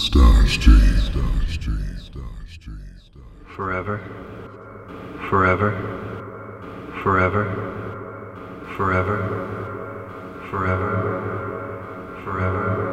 Starstream, Starstream, Starstream, Starstream. forever, forever, forever, forever, forever, forever,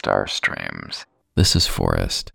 star streams. This is Forrest.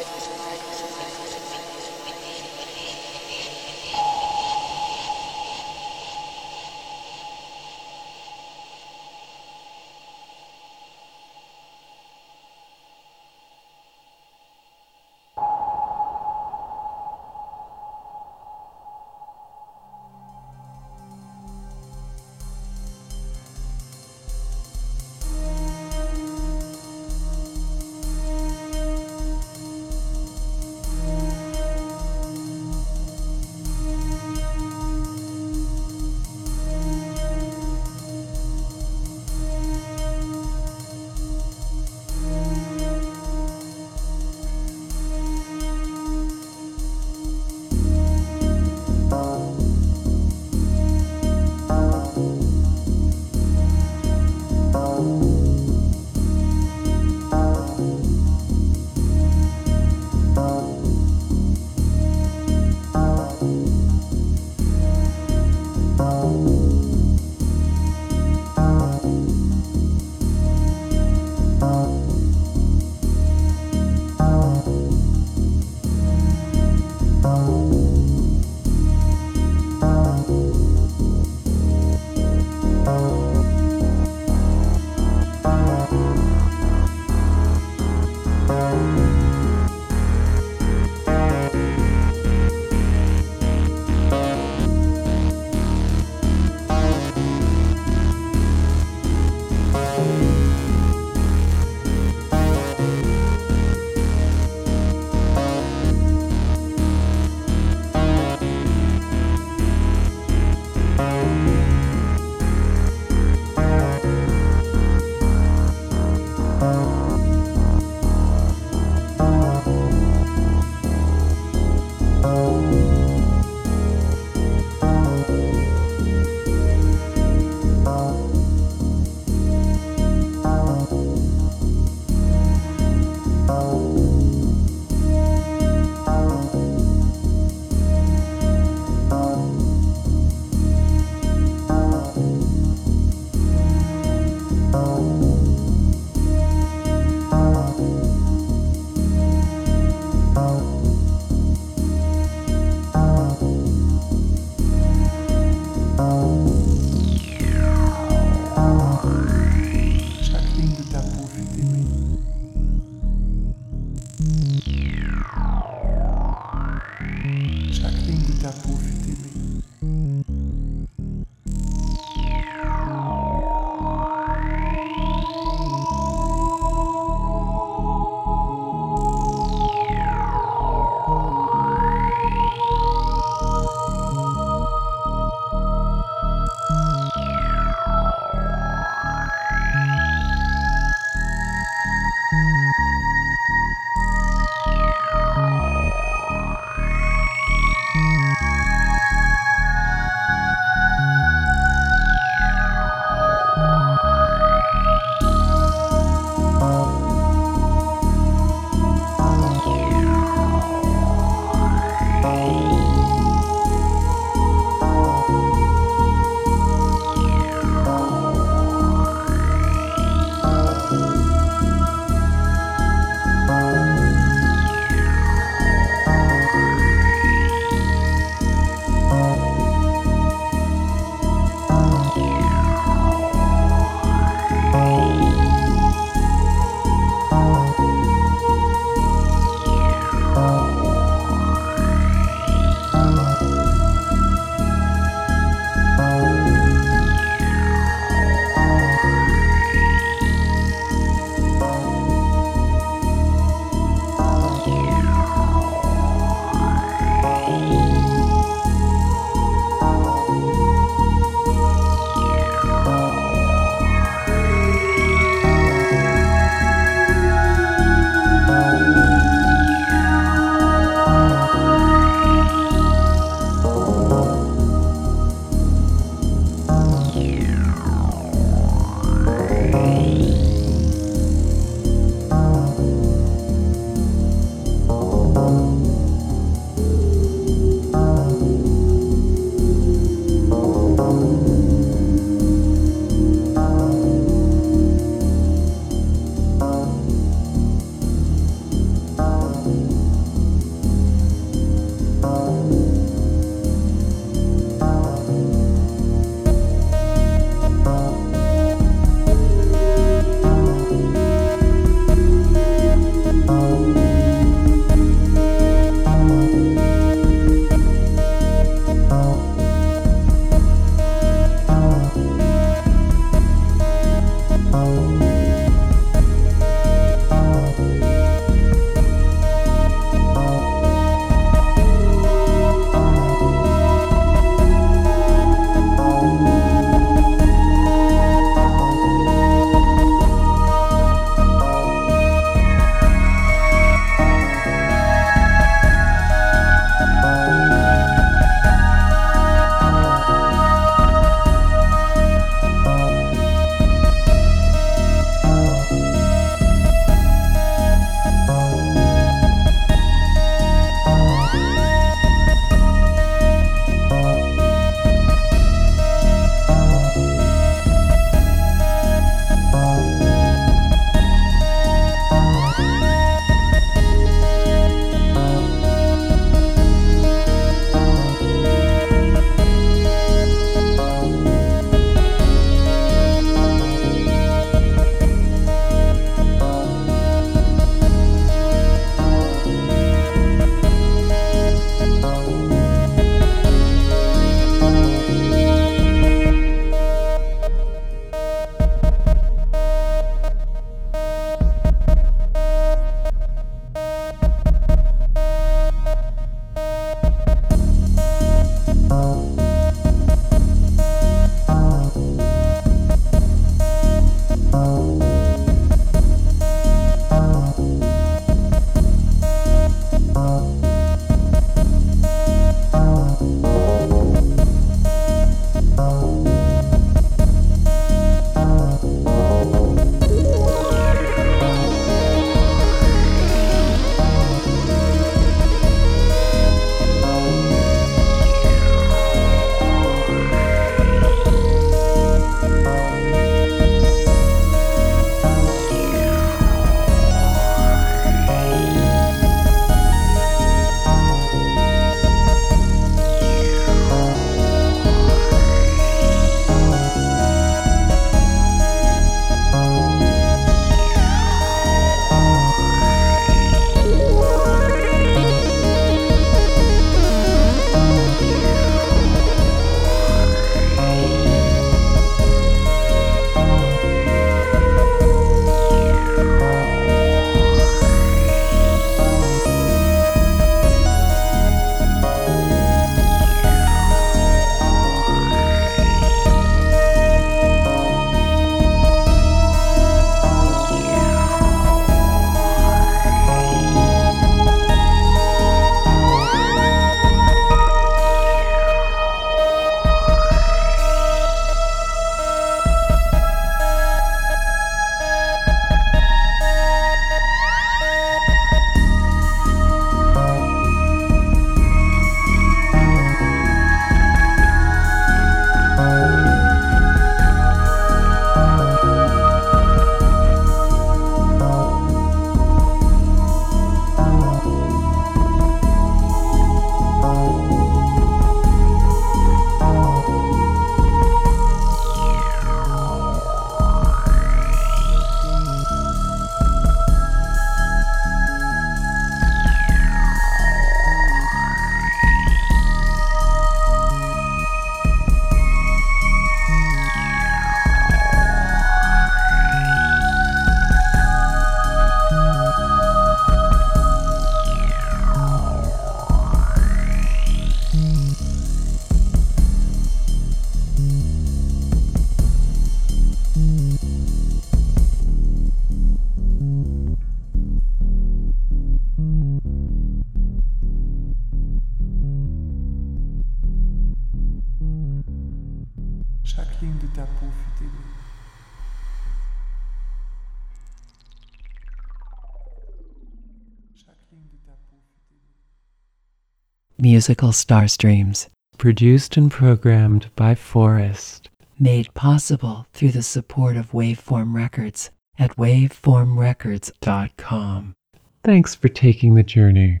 Musical Starstreams, Produced and programmed by Forrest. made possible through the support of Waveform Records at waveformrecords.com. Thanks for taking the journey.